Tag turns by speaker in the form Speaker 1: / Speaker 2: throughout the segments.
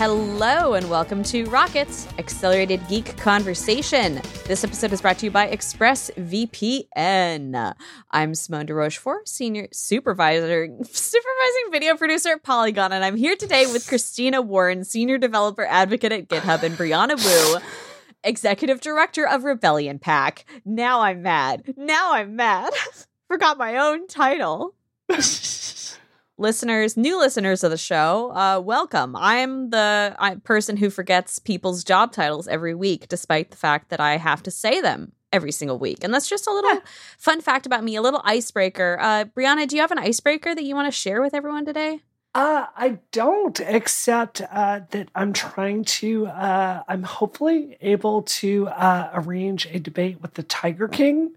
Speaker 1: Hello and welcome to Rockets Accelerated Geek Conversation. This episode is brought to you by ExpressVPN. I'm Simone de Rochefort, senior supervisor, supervising video producer at Polygon, and I'm here today with Christina Warren, senior developer advocate at GitHub, and Brianna Wu, executive director of Rebellion PAC. Now I'm mad. Now I'm mad. Forgot my own title. listeners, new listeners of the show, uh, welcome. I'm the I, person who forgets people's job titles every week, despite the fact that I have to say them every single week. And that's just a little fun fact about me, a little icebreaker. Uh, Brianna, do you have an icebreaker that you want to share with everyone today?
Speaker 2: Uh, I don't, except uh, that I'm trying to, uh, I'm hopefully able to uh, arrange a debate with the Tiger King,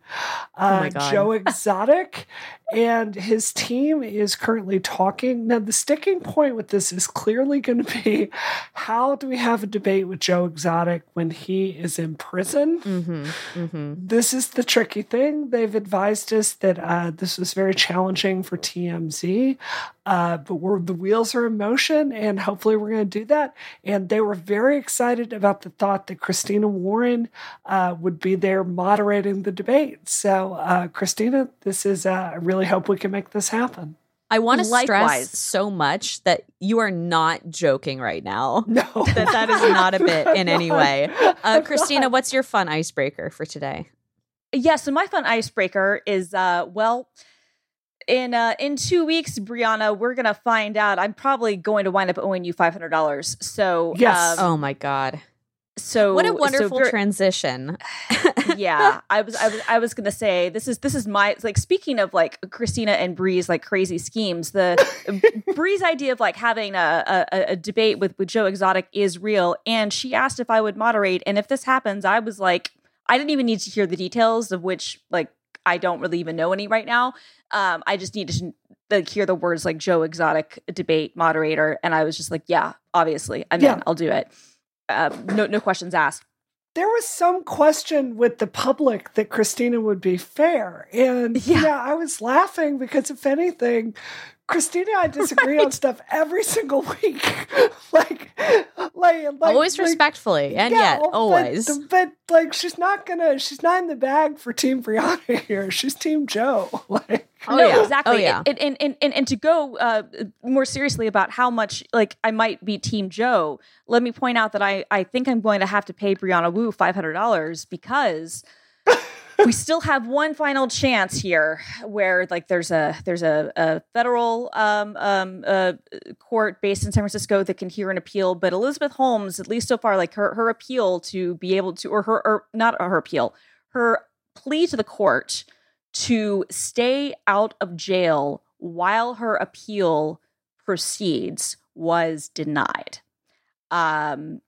Speaker 2: uh,
Speaker 1: oh
Speaker 2: Joe Exotic, and his team is currently talking. Now, the sticking point with this is clearly going to be how do we have a debate with Joe Exotic when he is in prison?
Speaker 1: Mm-hmm, mm-hmm.
Speaker 2: This is the tricky thing. They've advised us that uh, this was very challenging for TMZ, but we're the wheels are in motion and hopefully we're going to do that. And they were very excited about the thought that Christina Warren uh, would be there moderating the debate. So, uh, Christina, this is, uh, I really hope we can make this happen.
Speaker 1: I want to stress so much that you are not joking right now.
Speaker 2: No,
Speaker 1: that that is not a bit in any way. Uh, Christina, what's your fun icebreaker for today?
Speaker 3: Yeah, so my fun icebreaker is uh, well, in uh in two weeks brianna we're gonna find out i'm probably going to wind up owing you $500 so
Speaker 2: yes
Speaker 1: um, oh my god
Speaker 3: so
Speaker 1: what a wonderful so, transition
Speaker 3: yeah i was i was i was gonna say this is this is my like speaking of like christina and bree's like crazy schemes the bree's idea of like having a, a, a debate with with joe exotic is real and she asked if i would moderate and if this happens i was like i didn't even need to hear the details of which like I don't really even know any right now. Um, I just needed to like hear the words like Joe Exotic debate moderator, and I was just like, yeah, obviously, I'm yeah. in. I'll do it. Uh, no, no questions asked.
Speaker 2: There was some question with the public that Christina would be fair, and yeah, yeah I was laughing because if anything, Christina and I disagree right. on stuff every single week. like, like, like,
Speaker 1: always like, respectfully, and yeah, yet always.
Speaker 2: But, but, like, she's not gonna. She's not in the bag for Team Brianna here. She's Team Joe. Like,
Speaker 3: oh no, yeah, exactly. Oh, yeah. And, and, and, and, and to go uh, more seriously about how much like I might be Team Joe. Let me point out that I I think I'm going to have to pay Brianna Wu five hundred dollars because we still have one final chance here where like there's a there's a, a federal um, um, uh, court based in San Francisco that can hear an appeal, but Elizabeth Holmes, at least so far, like her her appeal to be able to or her or not her appeal, her plea to the court to stay out of jail while her appeal proceeds was denied. Um,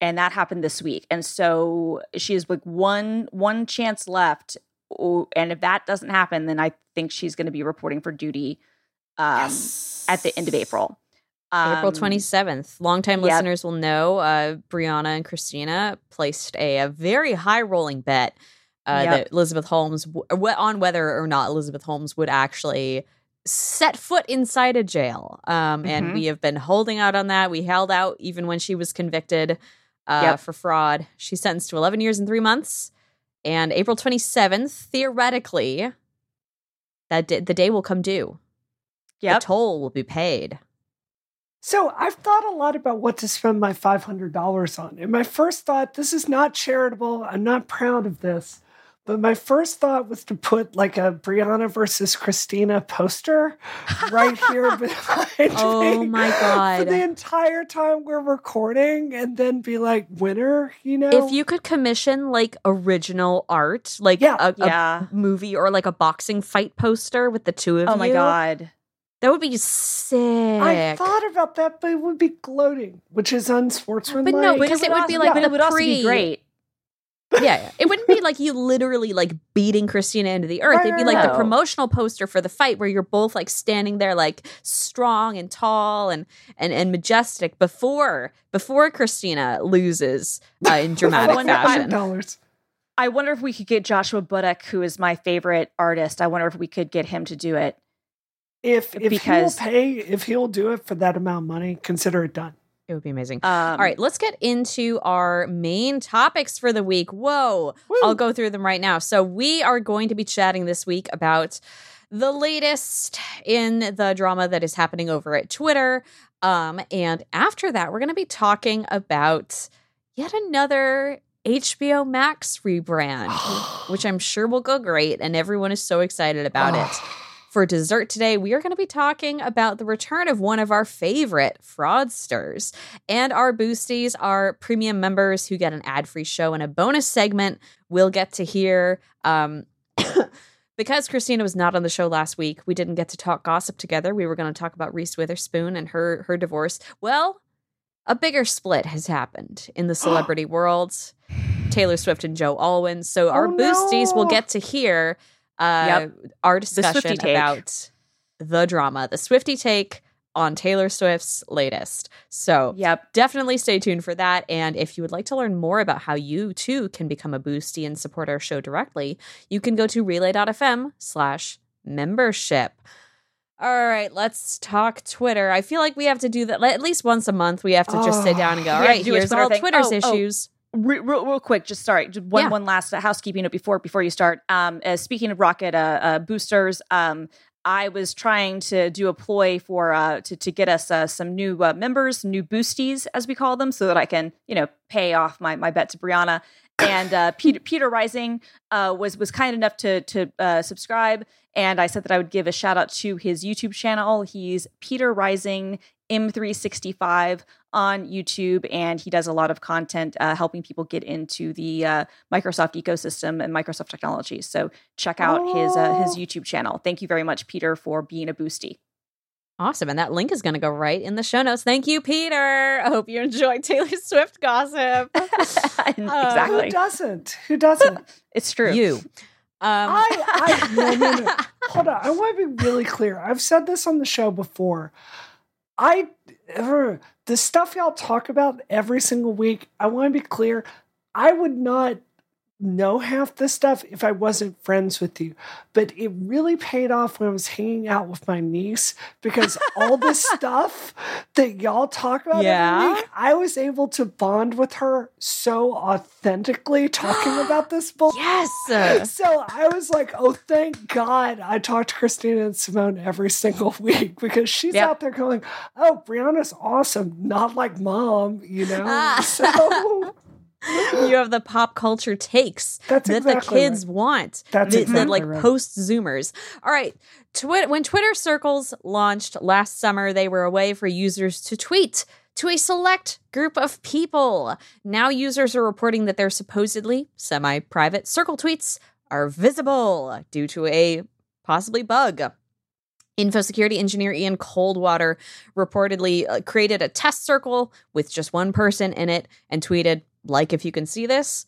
Speaker 3: and that happened this week. And so she has like one one chance left, and if that doesn't happen, then I think she's going to be reporting for duty um, yes. at the end of April.
Speaker 1: Um, April 27th. Longtime yep. listeners will know uh, Brianna and Christina placed a, a very high rolling bet uh, yep. that Elizabeth Holmes, w- on whether or not Elizabeth Holmes would actually set foot inside a jail. Um, mm-hmm. And we have been holding out on that. We held out even when she was convicted uh, yep. for fraud. She's sentenced to 11 years and three months. And April 27th, theoretically, that d- the day will come due.
Speaker 3: Yep.
Speaker 1: The toll will be paid.
Speaker 2: So I've thought a lot about what to spend my $500 on. And my first thought, this is not charitable. I'm not proud of this. But my first thought was to put like a Brianna versus Christina poster right here behind
Speaker 1: oh
Speaker 2: me.
Speaker 1: my god!
Speaker 2: For the entire time we're recording, and then be like winner. You know,
Speaker 1: if you could commission like original art, like
Speaker 3: yeah,
Speaker 1: a,
Speaker 3: yeah.
Speaker 1: a movie or like a boxing fight poster with the two of
Speaker 3: oh
Speaker 1: you.
Speaker 3: Oh my god!
Speaker 1: That would be sick.
Speaker 2: I thought about that, but it would be gloating, which is unsportsmanlike.
Speaker 1: But no, because it would, be like, yeah,
Speaker 3: but it would
Speaker 1: pre-
Speaker 3: also be great
Speaker 1: yeah, it wouldn't be like you literally like beating Christina into the earth. It'd be like the promotional poster for the fight where you're both like standing there like strong and tall and and and majestic before before Christina loses uh, in dramatic fashion.
Speaker 2: Dollars.
Speaker 3: I wonder if we could get Joshua Budek, who is my favorite artist. I wonder if we could get him to do it.
Speaker 2: If if because, he'll pay, if he'll do it for that amount of money, consider it done.
Speaker 1: It would be amazing. Um, All right, let's get into our main topics for the week. Whoa, woo. I'll go through them right now. So, we are going to be chatting this week about the latest in the drama that is happening over at Twitter. Um, and after that, we're going to be talking about yet another HBO Max rebrand, which I'm sure will go great. And everyone is so excited about it. For dessert today, we are going to be talking about the return of one of our favorite fraudsters. And our boosties are premium members who get an ad free show and a bonus segment we'll get to hear. Um, because Christina was not on the show last week, we didn't get to talk gossip together. We were going to talk about Reese Witherspoon and her her divorce. Well, a bigger split has happened in the celebrity world. Taylor Swift and Joe Alwyn. So our oh, boosties no. will get to hear uh, yep. our discussion the about the drama, the Swifty take on Taylor Swift's latest. So,
Speaker 3: yep.
Speaker 1: definitely stay tuned for that. And if you would like to learn more about how you too can become a boosty and support our show directly, you can go to relay.fm slash membership. All right, let's talk Twitter. I feel like we have to do that at least once a month. We have to just sit down and go, all right, here's all. Twitter's oh, oh. issues. Oh
Speaker 3: real, real quick, just sorry, just one yeah. one last housekeeping note before before you start. Um, uh, speaking of rocket uh, uh, boosters, um, I was trying to do a ploy for uh, to to get us uh, some new uh, members, new boosties as we call them, so that I can you know pay off my my bet to Brianna. And uh, Peter Peter Rising uh, was was kind enough to to uh, subscribe, and I said that I would give a shout out to his YouTube channel. He's Peter Rising M365 on YouTube, and he does a lot of content uh, helping people get into the uh, Microsoft ecosystem and Microsoft technologies. So check out oh. his uh, his oh. YouTube channel. Thank you very much, Peter, for being a boosty.
Speaker 1: Awesome. And that link is going to go right in the show notes. Thank you, Peter. I hope you enjoyed Taylor Swift gossip.
Speaker 3: exactly.
Speaker 2: Who doesn't? Who doesn't?
Speaker 3: it's true.
Speaker 1: You.
Speaker 2: Um. I, I no, no, no. Hold on. I want to be really clear. I've said this on the show before. I the stuff y'all talk about every single week. I want to be clear. I would not know half this stuff if I wasn't friends with you. But it really paid off when I was hanging out with my niece because all the stuff that y'all talk about yeah. week, I was able to bond with her so authentically talking about this book.
Speaker 1: Yes.
Speaker 2: So I was like, oh, thank God I talked to Christina and Simone every single week because she's yep. out there going, oh, Brianna's awesome, not like mom, you know? Ah. So
Speaker 1: you have the pop culture takes
Speaker 2: That's
Speaker 1: that
Speaker 2: exactly
Speaker 1: the kids
Speaker 2: right.
Speaker 1: want.
Speaker 2: That's
Speaker 1: the,
Speaker 2: exactly
Speaker 1: the, like
Speaker 2: right.
Speaker 1: post Zoomers. All right. Twi- when Twitter Circles launched last summer, they were a way for users to tweet to a select group of people. Now users are reporting that their supposedly semi private circle tweets are visible due to a possibly bug. Info security engineer Ian Coldwater reportedly uh, created a test circle with just one person in it and tweeted, like if you can see this,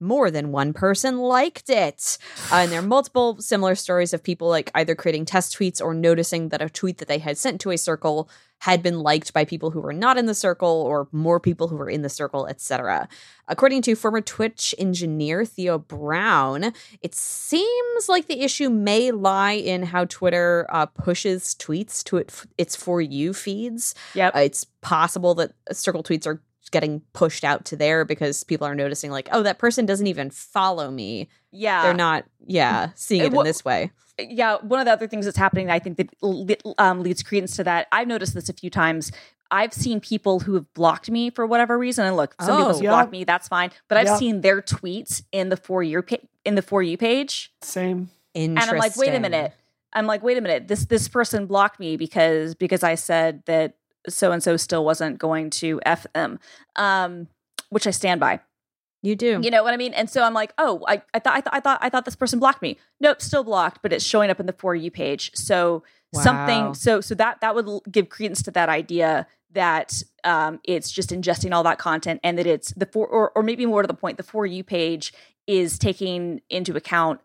Speaker 1: more than one person liked it. Uh, and there are multiple similar stories of people like either creating test tweets or noticing that a tweet that they had sent to a circle had been liked by people who were not in the circle or more people who were in the circle, etc. According to former Twitch engineer Theo Browne, it seems like the issue may lie in how Twitter uh, pushes tweets to it, its for you feeds.
Speaker 3: Yep.
Speaker 1: Uh, it's possible that circle tweets are getting pushed out to there because people are noticing like oh that person doesn't even follow me
Speaker 3: yeah
Speaker 1: they're not yeah seeing it, in this way
Speaker 3: yeah one of the other things that's happening i think that um, leads credence to that i've noticed this a few times I've seen people who have blocked me for whatever reason. And look, some oh, people yeah. block me, that's fine. But I've yeah. seen their tweets in the for you pa- in the for you page.
Speaker 2: Same.
Speaker 3: And I'm like, wait a minute. I'm like, wait a minute. This this person blocked me because because I said that so and so still wasn't going to f them, um, which I stand by.
Speaker 1: You do.
Speaker 3: You know what I mean? And so I'm like, oh, I, I thought I thought I thought I thought this person blocked me. Nope, still blocked, but it's showing up in the for you page. So wow. something so so that that would give credence to that idea that um, it's just ingesting all that content and that it's the for or, or maybe more to the point, the for you page is taking into account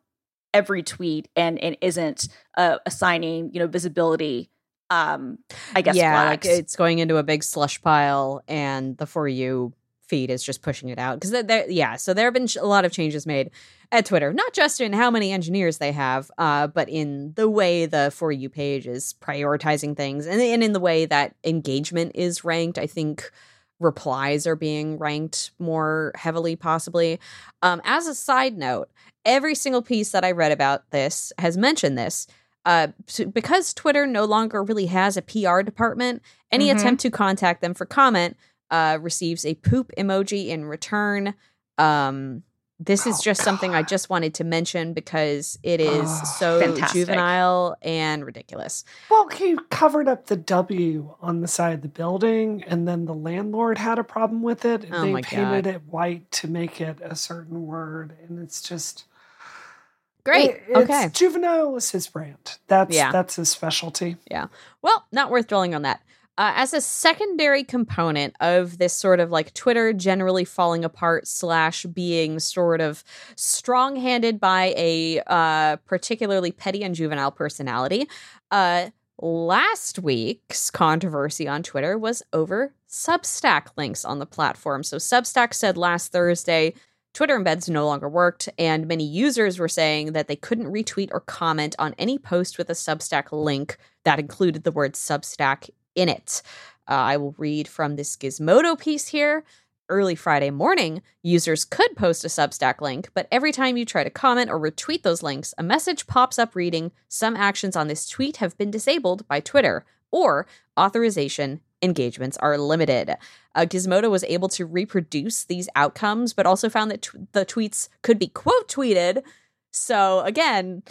Speaker 3: every tweet and and isn't uh, assigning you know visibility um i guess
Speaker 1: yeah flags. like it's going into a big slush pile and the for you feed is just pushing it out because there yeah so there have been a lot of changes made at Twitter, not just in how many engineers they have, uh, but in the way the For You page is prioritizing things and, and in the way that engagement is ranked. I think replies are being ranked more heavily, possibly. Um, as a side note, every single piece that I read about this has mentioned this. Uh, because Twitter no longer really has a PR department, any mm-hmm. attempt to contact them for comment uh, receives a poop emoji in return. Um, this is oh, just God. something I just wanted to mention because it is oh, so fantastic. juvenile and ridiculous.
Speaker 2: Well, he covered up the W on the side of the building, and then the landlord had a problem with it. Oh they painted God. it white to make it a certain word, and it's just
Speaker 1: great. It, okay,
Speaker 2: juvenile is his brand. That's yeah. that's his specialty.
Speaker 1: Yeah. Well, not worth dwelling on that. Uh, as a secondary component of this sort of like Twitter generally falling apart slash being sort of strong handed by a uh, particularly petty and juvenile personality, uh, last week's controversy on Twitter was over Substack links on the platform. So Substack said last Thursday. Twitter embeds no longer worked, and many users were saying that they couldn't retweet or comment on any post with a Substack link that included the word Substack in it. Uh, I will read from this Gizmodo piece here. Early Friday morning, users could post a Substack link, but every time you try to comment or retweet those links, a message pops up reading, Some actions on this tweet have been disabled by Twitter, or authorization engagements are limited. Uh, Gizmodo was able to reproduce these outcomes, but also found that t- the tweets could be quote tweeted so again,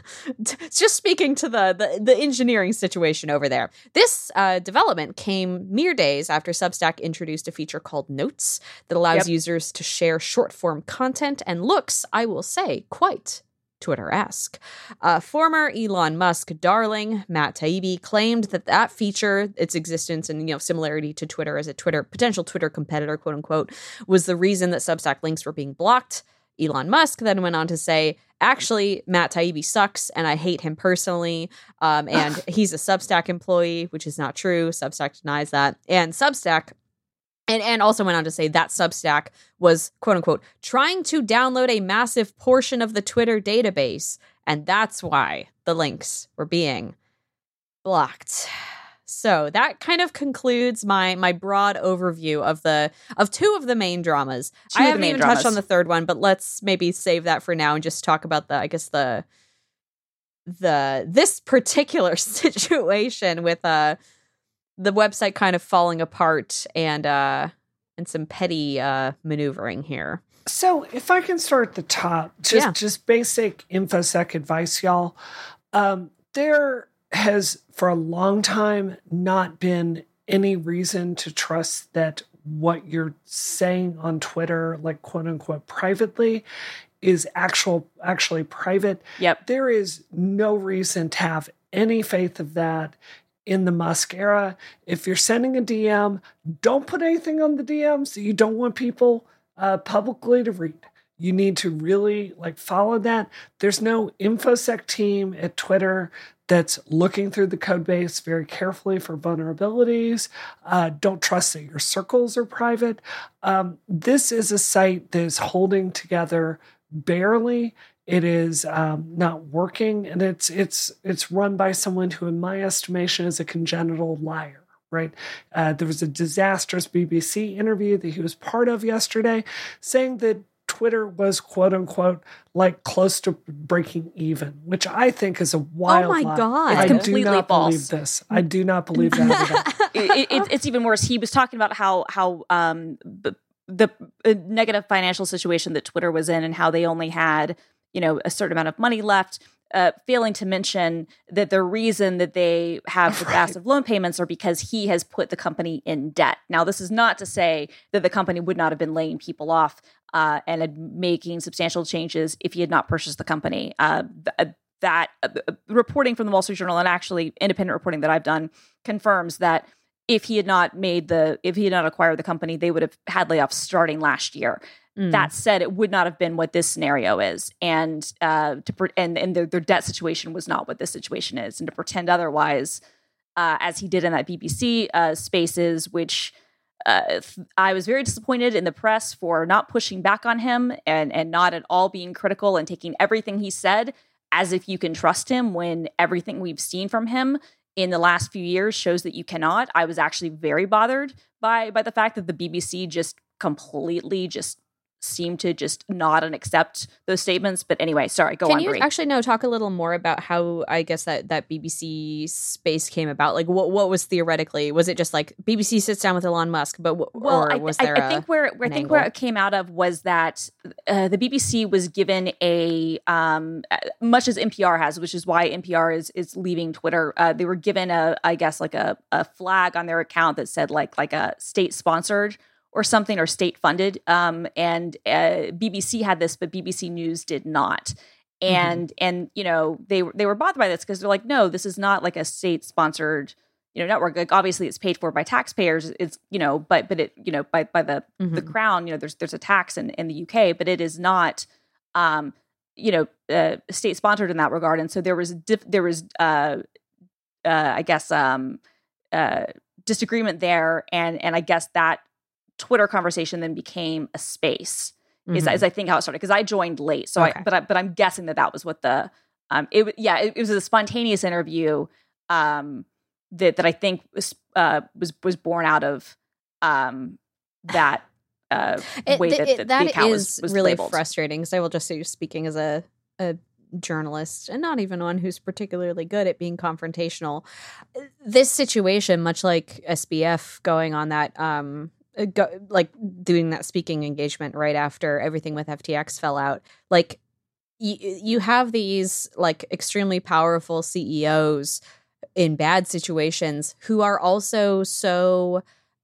Speaker 1: just speaking to the, the, the engineering situation over there. This uh, development came mere days after Substack introduced a feature called Notes that allows yep. users to share short form content and looks, I will say, quite Twitter-esque. Uh, former Elon Musk darling Matt Taibbi claimed that that feature, its existence and you know similarity to Twitter as a Twitter potential Twitter competitor, quote unquote, was the reason that Substack links were being blocked. Elon Musk then went on to say, actually, Matt Taibbi sucks and I hate him personally. Um, and he's a Substack employee, which is not true. Substack denies that. And Substack and, and also went on to say that Substack was, quote unquote, trying to download a massive portion of the Twitter database. And that's why the links were being blocked. So that kind of concludes my my broad overview of the of two of the main dramas. Two I haven't even dramas. touched on the third one, but let's maybe save that for now and just talk about the I guess the the this particular situation with uh the website kind of falling apart and uh and some petty uh maneuvering here.
Speaker 2: So if I can start at the top, just yeah. just basic infosec advice, y'all. Um, there has for a long time not been any reason to trust that what you're saying on Twitter, like quote unquote privately, is actual actually private.
Speaker 3: Yep.
Speaker 2: There is no reason to have any faith of that in the Musk era. If you're sending a DM, don't put anything on the DMs that you don't want people uh, publicly to read. You need to really like follow that. There's no infosec team at Twitter that's looking through the code base very carefully for vulnerabilities. Uh, don't trust that your circles are private. Um, this is a site that is holding together barely. It is um, not working, and it's it's it's run by someone who, in my estimation, is a congenital liar right? Uh, there was a disastrous BBC interview that he was part of yesterday saying that Twitter was quote unquote like close to breaking even, which I think is a wild.
Speaker 3: Oh my
Speaker 2: lie.
Speaker 3: god!
Speaker 2: I do not false. believe this. I do not believe that.
Speaker 3: it, it, it's even worse. He was talking about how how um, the, the uh, negative financial situation that Twitter was in, and how they only had you know a certain amount of money left uh, failing to mention that the reason that they have the right. massive loan payments are because he has put the company in debt. Now, this is not to say that the company would not have been laying people off uh, and making substantial changes if he had not purchased the company. Uh, th- uh, that uh, uh, reporting from the Wall Street Journal and actually independent reporting that I've done confirms that if he had not made the if he had not acquired the company, they would have had layoffs starting last year. Mm. That said, it would not have been what this scenario is, and uh, to and and their, their debt situation was not what this situation is, and to pretend otherwise, uh, as he did in that BBC uh, Spaces, which uh, I was very disappointed in the press for not pushing back on him and and not at all being critical and taking everything he said as if you can trust him when everything we've seen from him in the last few years shows that you cannot. I was actually very bothered by by the fact that the BBC just completely just seem to just nod and accept those statements. But anyway, sorry, go
Speaker 1: Can
Speaker 3: on.
Speaker 1: you
Speaker 3: Brie.
Speaker 1: actually no talk a little more about how I guess that that BBC space came about? Like, what what was theoretically was it just like BBC sits down with Elon Musk, but w-
Speaker 3: well,
Speaker 1: or
Speaker 3: I,
Speaker 1: was there?
Speaker 3: I think where, where I think
Speaker 1: angle?
Speaker 3: where it came out of was that uh, the BBC was given a um, uh, much as NPR has, which is why NPR is is leaving Twitter. Uh, they were given a I guess like a a flag on their account that said like like a state sponsored or something or state funded. Um, and uh, BBC had this, but BBC News did not. And mm-hmm. and you know they they were bothered by this because they're like, no, this is not like a state sponsored you know network. Like obviously it's paid for by taxpayers. It's you know, but but it you know by by the mm-hmm. the crown. You know, there's there's a tax in in the UK, but it is not. Um, you know, uh, state sponsored in that regard, and so there was diff- there was, uh, uh, I guess, um, uh, disagreement there, and and I guess that Twitter conversation then became a space. Mm-hmm. Is, is I think how it started because I joined late, so okay. I but I, but I'm guessing that that was what the um it yeah it, it was a spontaneous interview um that that I think was uh was was born out of um that uh
Speaker 1: it,
Speaker 3: way
Speaker 1: that,
Speaker 3: that,
Speaker 1: it, that
Speaker 3: is
Speaker 1: was, was really labeled. frustrating because I will just say speaking as a a journalist and not even one who's particularly good at being confrontational this situation much like SBF going on that um Uh, go, like doing that speaking engagement right after everything with FTX fell out. Like you, you have these like extremely powerful CEOs in bad situations who are also so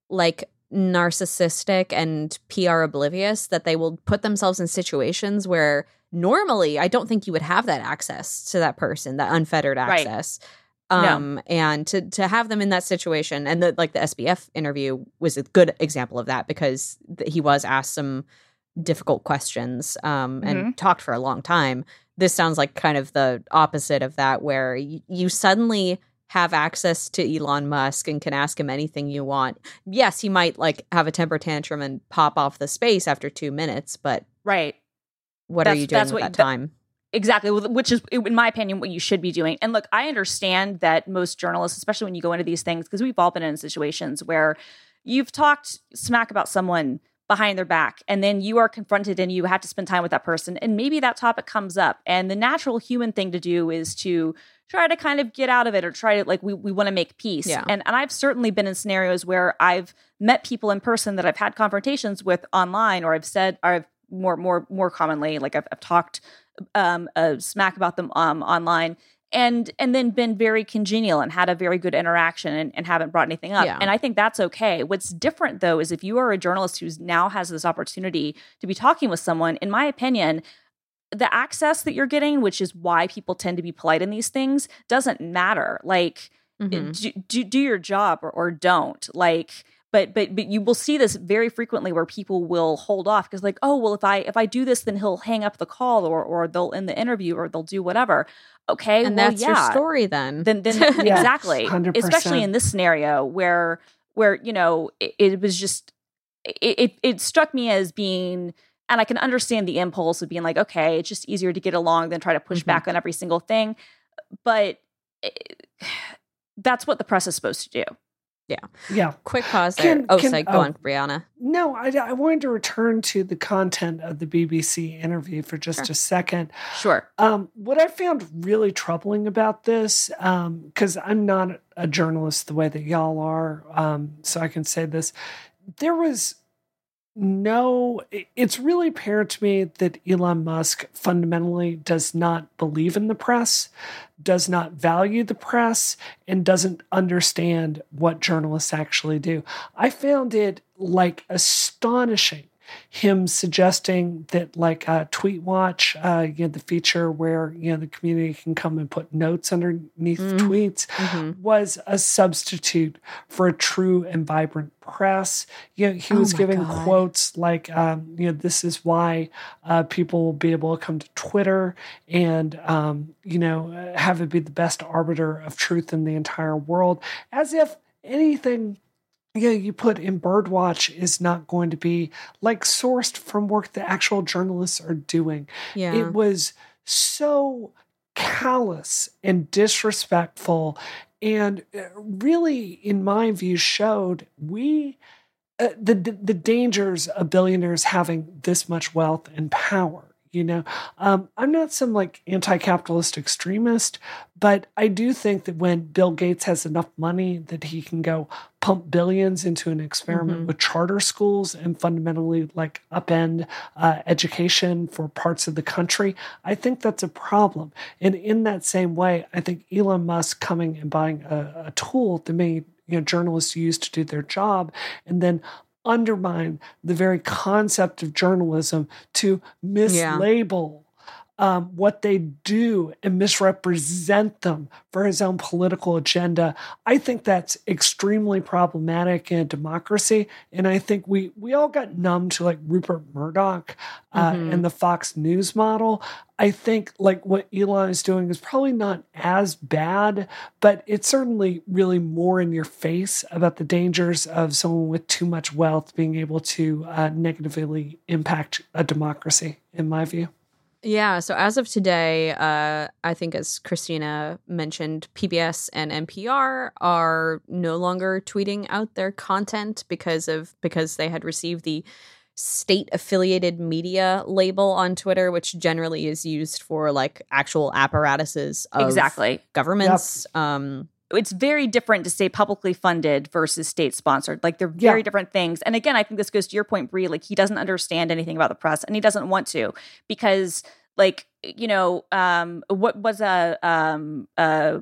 Speaker 1: like narcissistic and PR oblivious that they will put themselves in situations where normally I don't think you would have that access to that person, that unfettered access. Right um and to to have them in that situation and the like the SBF interview was a good example of that because th- he was asked some difficult questions um and mm-hmm. talked for a long time this sounds like kind of the opposite of that where y- you suddenly have access to Elon Musk and can ask him anything you want. Yes, he might like have a temper tantrum and pop off the space after 2 minutes, but
Speaker 3: Right.
Speaker 1: What that's, are you doing that's what, that time?
Speaker 3: Exactly, which is, in my opinion, what you should be doing. And look, I understand that most journalists, especially when you go into these things, because we've all been in situations where you've talked smack about someone behind their back and then you are confronted and you have to spend time with that person and maybe that topic comes up and the natural human thing to do is to try to kind of get out of it or try to like we, we want to make peace
Speaker 1: yeah.
Speaker 3: and, and i've certainly been in scenarios where i've met people in person that i've had confrontations with online or i've said or i've more more more commonly like i've, I've talked um, uh, smack about them um, online and and then been very congenial and had a very good interaction and, and haven't brought anything up
Speaker 1: yeah.
Speaker 3: and i think that's okay what's different though is if you are a journalist who now has this opportunity to be talking with someone in my opinion the access that you're getting which is why people tend to be polite in these things doesn't matter like mm-hmm. do, do, do your job or, or don't like but but but you will see this very frequently where people will hold off because like oh well if i if i do this then he'll hang up the call or or they'll end the interview or they'll do whatever okay
Speaker 1: and
Speaker 3: well,
Speaker 1: that's
Speaker 3: yeah.
Speaker 1: your story then
Speaker 3: then then yeah, exactly 100%. especially in this scenario where where you know it, it was just it, it it struck me as being and i can understand the impulse of being like okay it's just easier to get along than try to push mm-hmm. back on every single thing but it, that's what the press is supposed to do
Speaker 1: yeah.
Speaker 2: Yeah.
Speaker 1: Quick pause there. Can, oh, can, sorry. Go oh, on, Brianna.
Speaker 2: No, I, I wanted to return to the content of the BBC interview for just
Speaker 3: sure.
Speaker 2: a second.
Speaker 3: Sure.
Speaker 2: Um, what I found really troubling about this, because um, I'm not a journalist the way that y'all are, um, so I can say this, there was no, it's really apparent to me that Elon Musk fundamentally does not believe in the press, does not value the press, and doesn't understand what journalists actually do. I found it like astonishing him suggesting that like uh, tweet watch uh, you know the feature where you know the community can come and put notes underneath mm. tweets mm-hmm. was a substitute for a true and vibrant press you know he oh was giving God. quotes like um, you know this is why uh, people will be able to come to twitter and um, you know have it be the best arbiter of truth in the entire world as if anything yeah, you put in Birdwatch is not going to be like sourced from work that actual journalists are doing.
Speaker 1: Yeah.
Speaker 2: It was so callous and disrespectful and uh, really in my view showed we uh, the, the the dangers of billionaires having this much wealth and power you know um, i'm not some like anti-capitalist extremist but i do think that when bill gates has enough money that he can go pump billions into an experiment mm-hmm. with charter schools and fundamentally like upend uh, education for parts of the country i think that's a problem and in that same way i think elon musk coming and buying a, a tool that made you know journalists use to do their job and then undermine the very concept of journalism to mislabel um, what they do and misrepresent them for his own political agenda. I think that's extremely problematic in a democracy. And I think we we all got numb to like Rupert Murdoch uh, mm-hmm. and the Fox News model. I think like what Elon is doing is probably not as bad, but it's certainly really more in your face about the dangers of someone with too much wealth being able to uh, negatively impact a democracy, in my view.
Speaker 1: Yeah. So as of today, uh, I think as Christina mentioned, PBS and NPR are no longer tweeting out their content because of because they had received the state affiliated media label on Twitter, which generally is used for like actual apparatuses of
Speaker 3: exactly
Speaker 1: governments. Yep. Um,
Speaker 3: it's very different to say publicly funded versus state sponsored. Like they're very yeah. different things. And again, I think this goes to your point, Brie. Like he doesn't understand anything about the press, and he doesn't want to because, like, you know, um, what was a um, uh,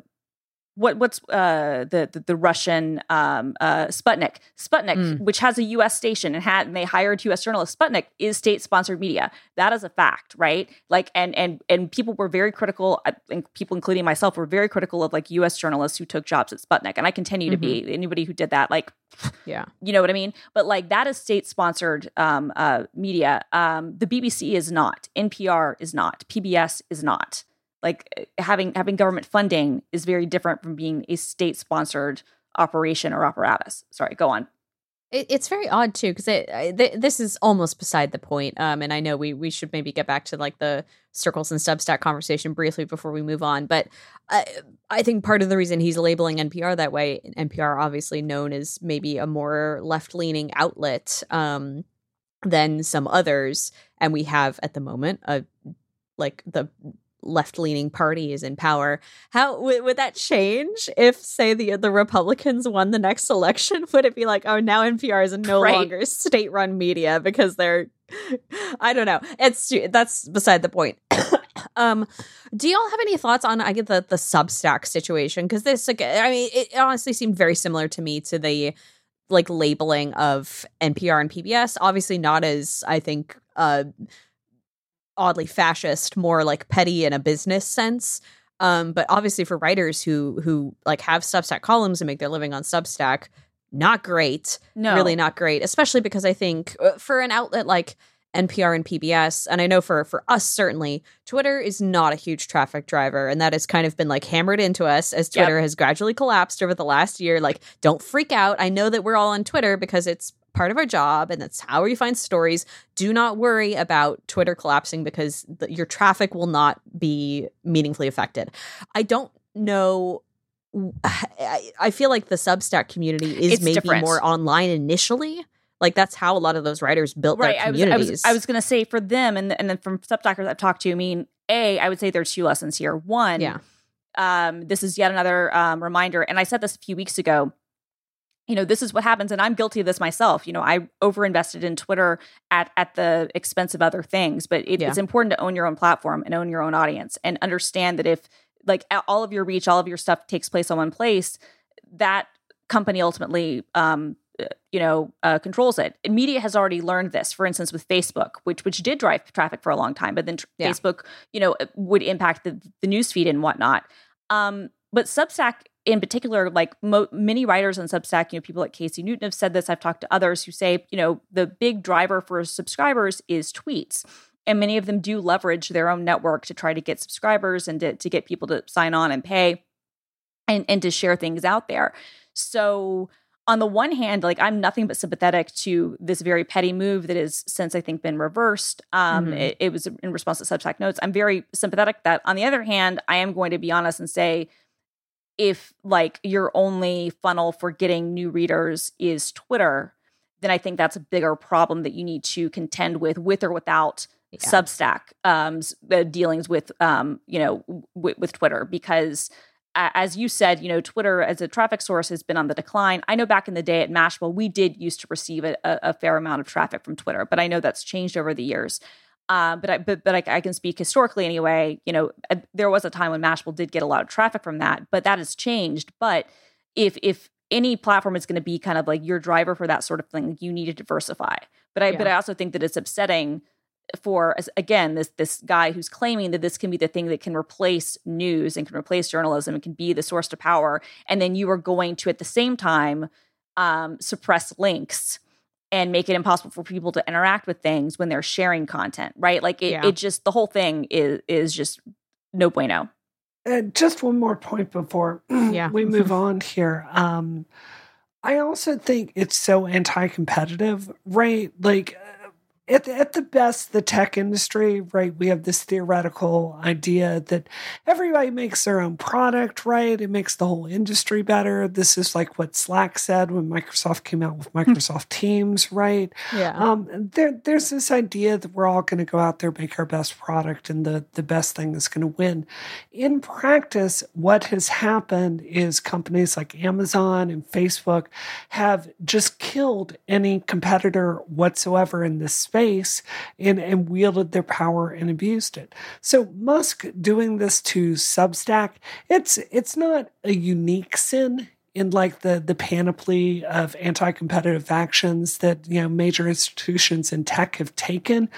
Speaker 3: what what's uh, the, the, the Russian um, uh, Sputnik Sputnik, mm. which has a U.S. station and had and they hired U.S. journalists. Sputnik is state sponsored media. That is a fact, right? Like and and and people were very critical. And people, including myself, were very critical of like U.S. journalists who took jobs at Sputnik, and I continue mm-hmm. to be. Mm-hmm. Anybody who did that, like,
Speaker 1: yeah,
Speaker 3: you know what I mean. But like that is state sponsored um, uh, media. Um, the BBC is not. NPR is not. PBS is not like eh, having having government funding is very different from being a state sponsored operation or apparatus. Sorry, go on.
Speaker 1: It, it's very odd too because th- this is almost beside the point. Um, and I know we we should maybe get back to like the circles and Substack conversation briefly before we move on. But I, I think part of the reason he's labeling NPR that way, NPR obviously known as maybe a more left leaning outlet um, than some others, and we have at the moment a like the left leaning party is in power. How w- would that change if, say, the the Republicans won the next election? Would it be like, oh, now NPR is no right. longer state run media because they're, I don't know. It's that's beside the point. um, do y'all have any thoughts on I get the the Substack situation? Because this, like, I mean, it honestly seemed very similar to me to the like labeling of NPR and PBS. Obviously, not as I think. uh oddly fascist, more like petty in a business sense. Um, but obviously for writers who who like have Substack columns and make their living on Substack, not great.
Speaker 3: No,
Speaker 1: really not great. Especially because I think uh, for an outlet like NPR and PBS, and I know for for us certainly, Twitter is not a huge traffic driver, and that has kind of been like hammered into us as Twitter yep. has gradually collapsed over the last year. Like, don't freak out. I know that we're all on Twitter because it's part of our job and that's how we find stories. Do not worry about Twitter collapsing because the, your traffic will not be meaningfully affected. I don't know I, feel like the Substack community is it's maybe different. more online initially. Like that's how a lot of those writers built right. their communities.
Speaker 3: I was, I was, I was going to say for them, and and then from Substackers I've talked to, I mean, a I would say there's two lessons here. One,
Speaker 1: yeah,
Speaker 3: um, this is yet another um, reminder, and I said this a few weeks ago you know this is what happens and i'm guilty of this myself you know i overinvested in twitter at at the expense of other things but it, yeah. it's important to own your own platform and own your own audience and understand that if like all of your reach all of your stuff takes place on one place that company ultimately um uh, you know uh, controls it and media has already learned this for instance with facebook which which did drive traffic for a long time but then tr- yeah. facebook you know would impact the, the news feed and whatnot um but substack in particular, like mo- many writers on Substack, you know, people like Casey Newton have said this. I've talked to others who say, you know, the big driver for subscribers is tweets. And many of them do leverage their own network to try to get subscribers and to, to get people to sign on and pay and, and to share things out there. So on the one hand, like I'm nothing but sympathetic to this very petty move that has since I think been reversed. Um, mm-hmm. it, it, was in response to Substack notes. I'm very sympathetic that. On the other hand, I am going to be honest and say, if like your only funnel for getting new readers is Twitter, then I think that's a bigger problem that you need to contend with, with or without yeah. Substack um, uh, dealings with um, you know w- with Twitter because as you said, you know, Twitter as a traffic source has been on the decline. I know back in the day at Mashable, we did used to receive a, a fair amount of traffic from Twitter, but I know that's changed over the years. Uh, but I, but, but I, I, can speak historically anyway. You know, uh, there was a time when Mashable did get a lot of traffic from that, but that has changed. But if if any platform is going to be kind of like your driver for that sort of thing, you need to diversify. But I yeah. but I also think that it's upsetting for again this this guy who's claiming that this can be the thing that can replace news and can replace journalism and can be the source to power and then you are going to at the same time um, suppress links and make it impossible for people to interact with things when they're sharing content right like it, yeah. it just the whole thing is is just no bueno
Speaker 2: uh, just one more point before yeah. we move on here um, I also think it's so anti-competitive, right? Like at, at the best, the tech industry, right, we have this theoretical idea that everybody makes their own product, right? It makes the whole industry better. This is like what Slack said when Microsoft came out with hmm. Microsoft Teams, right?
Speaker 1: Yeah.
Speaker 2: Um, there, there's this idea that we're all going to go out there, make our best product, and the, the best thing is going to win. In practice, what has happened is companies like Amazon and Facebook have just killed any competitor whatsoever in this space and, and wielded their power and abused it. So Musk doing this to Substack, it's it's not a unique sin in like the the panoply of anti-competitive actions that you know major institutions in tech have taken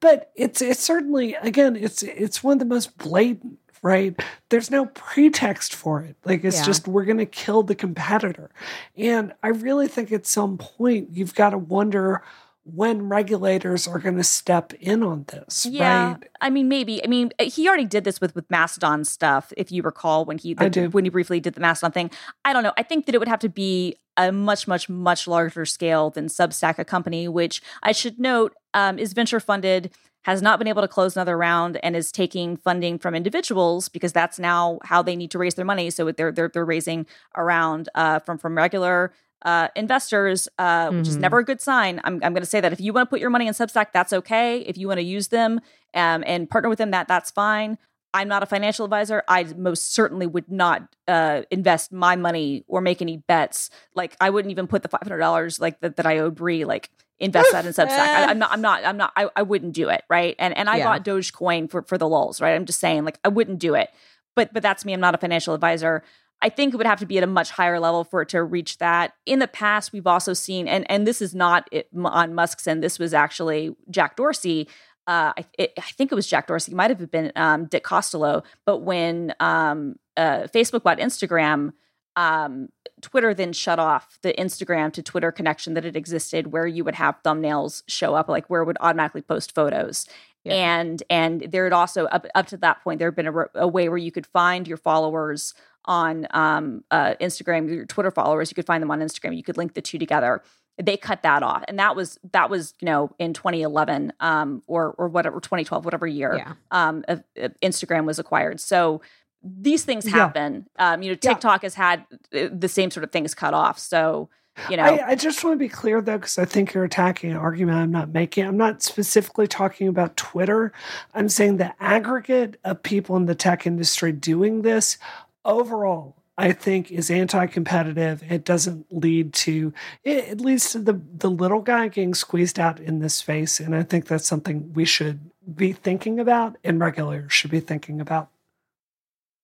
Speaker 2: but it's it's certainly again it's it's one of the most blatant right there's no pretext for it like it's yeah. just we're going to kill the competitor and i really think at some point you've got to wonder when regulators are going to step in on this. Yeah, right?
Speaker 3: I mean, maybe. I mean, he already did this with with Mastodon stuff. If you recall, when he the, when he briefly did the Mastodon thing, I don't know. I think that it would have to be a much, much, much larger scale than Substack, a company which I should note um, is venture funded. Has not been able to close another round and is taking funding from individuals because that's now how they need to raise their money. So they're they're, they're raising around uh, from from regular uh, investors, uh, mm-hmm. which is mm-hmm. never a good sign. I'm, I'm going to say that if you want to put your money in Substack, that's okay. If you want to use them um, and partner with them, that that's fine. I'm not a financial advisor. I most certainly would not uh, invest my money or make any bets. Like I wouldn't even put the five hundred dollars like that, that I owed Brie. Like invest that in Substack. I, am not. I'm not. I'm not. I, I wouldn't do it. Right. And and I yeah. bought Dogecoin for for the lulls. Right. I'm just saying. Like I wouldn't do it. But but that's me. I'm not a financial advisor. I think it would have to be at a much higher level for it to reach that. In the past, we've also seen, and and this is not it, on Musk's end. This was actually Jack Dorsey. Uh, I, it, I, think it was Jack Dorsey. It might have been um, Dick Costolo. But when um, uh, Facebook bought Instagram, um, Twitter then shut off the Instagram to Twitter connection that had existed, where you would have thumbnails show up, like where it would automatically post photos. Yeah. And and there had also up up to that point there had been a, a way where you could find your followers on um, uh, Instagram, your Twitter followers, you could find them on Instagram. You could link the two together. They cut that off, and that was that was you know in 2011 um, or or whatever 2012 whatever year yeah. um, uh, Instagram was acquired. So these things happen. Yeah. Um, you know, TikTok yeah. has had uh, the same sort of things cut off. So you know,
Speaker 2: I, I just want to be clear though, because I think you're attacking an argument I'm not making. I'm not specifically talking about Twitter. I'm saying the aggregate of people in the tech industry doing this overall, I think is anti-competitive. It doesn't lead to it, it leads to the the little guy getting squeezed out in this space, and I think that's something we should be thinking about, and regulators should be thinking about.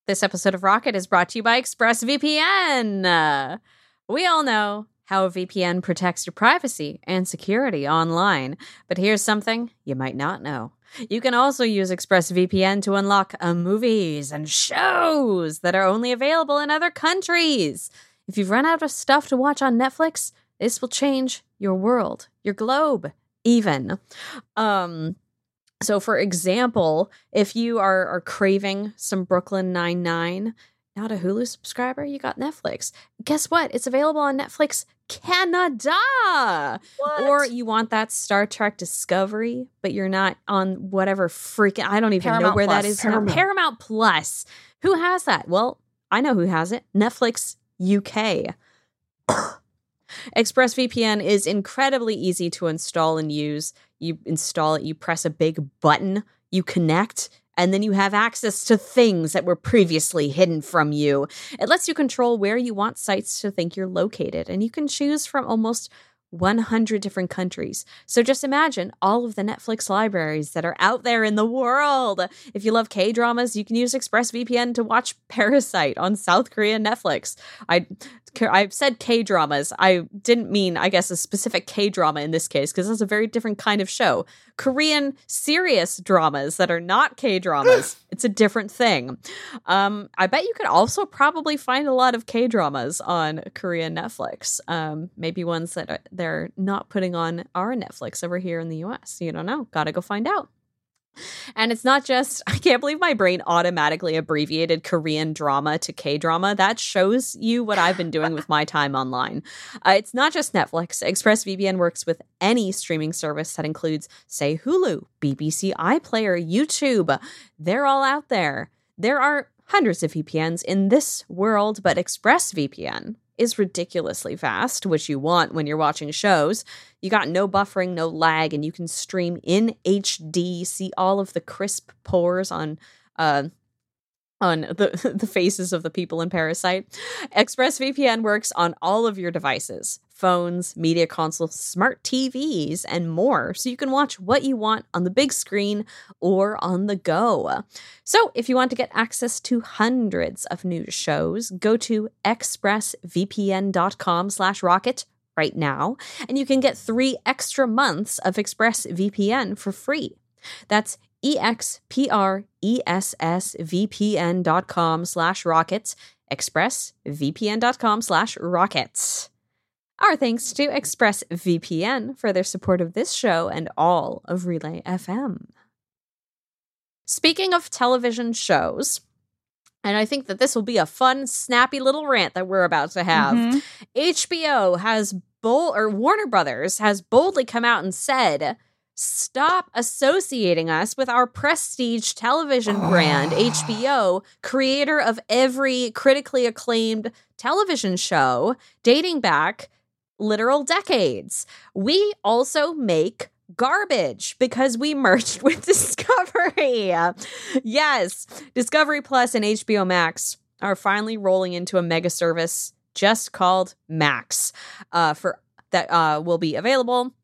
Speaker 1: This episode of Rocket is brought to you by ExpressVPN. We all know how a VPN protects your privacy and security online, but here's something you might not know. You can also use ExpressVPN to unlock uh, movies and shows that are only available in other countries. If you've run out of stuff to watch on Netflix, this will change your world, your globe, even. Um, so, for example, if you are, are craving some Brooklyn Nine Nine, not a Hulu subscriber, you got Netflix. Guess what? It's available on Netflix Canada. What? Or you want that Star Trek Discovery, but you're not on whatever freaking I don't even Paramount know where Plus. that is. Paramount. Paramount Plus. Who has that? Well, I know who has it. Netflix UK. ExpressVPN is incredibly easy to install and use. You install it, you press a big button, you connect, and then you have access to things that were previously hidden from you. It lets you control where you want sites to think you're located, and you can choose from almost 100 different countries. So just imagine all of the Netflix libraries that are out there in the world. If you love K dramas, you can use ExpressVPN to watch Parasite on South Korean Netflix. I I've said K dramas. I didn't mean, I guess, a specific K drama in this case, because that's a very different kind of show. Korean serious dramas that are not K dramas. it's a different thing. Um, I bet you could also probably find a lot of K dramas on Korean Netflix. Um, maybe ones that are, they're not putting on our Netflix over here in the US. You don't know. Gotta go find out. And it's not just, I can't believe my brain automatically abbreviated Korean drama to K drama. That shows you what I've been doing with my time online. Uh, it's not just Netflix. ExpressVPN works with any streaming service that includes, say, Hulu, BBC iPlayer, YouTube. They're all out there. There are hundreds of VPNs in this world, but ExpressVPN is ridiculously fast, which you want when you're watching shows. You got no buffering, no lag, and you can stream in HD, see all of the crisp pores on uh, on the, the faces of the people in Parasite. ExpressVPN works on all of your devices phones, media consoles, smart TVs, and more, so you can watch what you want on the big screen or on the go. So, if you want to get access to hundreds of new shows, go to expressvpn.com/rocket right now, and you can get three extra months of ExpressVPN for free. That's expressvpn.com slash rockets, expressvpn.com slash rockets. Our thanks to ExpressVPN for their support of this show and all of Relay FM. Speaking of television shows, and I think that this will be a fun, snappy little rant that we're about to have. Mm-hmm. HBO has bold, or Warner Brothers has boldly come out and said Stop associating us with our prestige television brand, HBO, creator of every critically acclaimed television show dating back literal decades. We also make garbage because we merged with Discovery. yes, Discovery Plus and HBO Max are finally rolling into a mega service just called Max uh, for that uh, will be available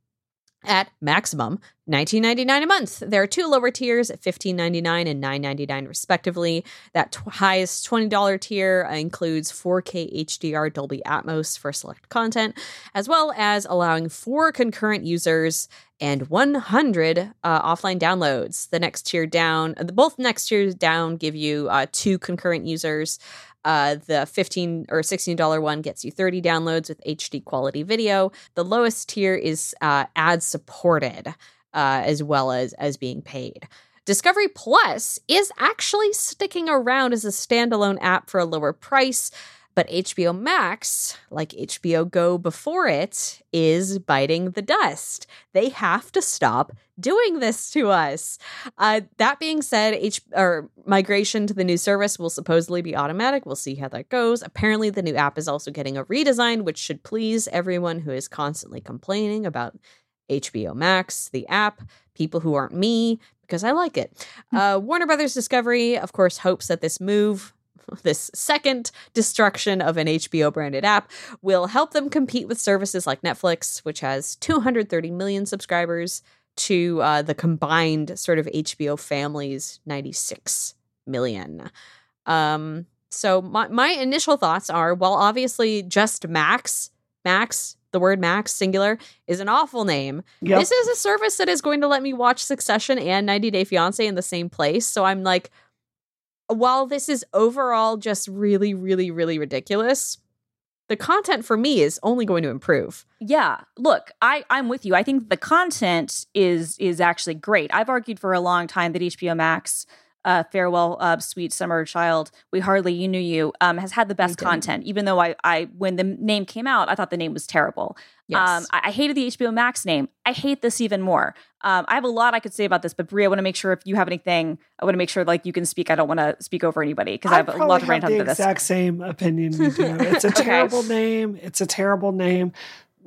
Speaker 1: at maximum $19.99 a month. There are two lower tiers at $15.99 and $9.99 respectively. That t- highest $20 tier includes 4K HDR Dolby Atmos for select content, as well as allowing four concurrent users and 100 uh, offline downloads. The next tier down, both next tiers down give you uh, two concurrent users. Uh, the 15 or $16 one gets you 30 downloads with HD quality video. The lowest tier is uh, ad supported uh, as well as as being paid. Discovery Plus is actually sticking around as a standalone app for a lower price. But HBO Max, like HBO Go before it, is biting the dust. They have to stop doing this to us. Uh, that being said, H- or migration to the new service will supposedly be automatic. We'll see how that goes. Apparently, the new app is also getting a redesign, which should please everyone who is constantly complaining about HBO Max, the app, people who aren't me, because I like it. Hmm. Uh, Warner Brothers Discovery, of course, hopes that this move this second destruction of an HBO branded app will help them compete with services like Netflix, which has 230 million subscribers, to uh, the combined sort of HBO family's 96 million. Um, so my, my initial thoughts are well, obviously, just Max, Max, the word Max, singular, is an awful name. Yep. This is a service that is going to let me watch Succession and 90 Day Fiance in the same place. So I'm like, while this is overall just really, really, really ridiculous, the content for me is only going to improve.
Speaker 3: Yeah. Look, I, I'm with you. I think the content is is actually great. I've argued for a long time that HBO Max uh, farewell, uh, sweet summer child. We hardly you knew you um, has had the best content. Even though I, I when the name came out, I thought the name was terrible. Yes. Um, I, I, hated the HBO Max name. I hate this even more. Um, I have a lot I could say about this, but Brie, I want to make sure if you have anything, I want to make sure like you can speak. I don't want to speak over anybody because I have a lot to rant
Speaker 2: on
Speaker 3: this.
Speaker 2: Exact same opinion you do. It's a terrible okay. name. It's a terrible name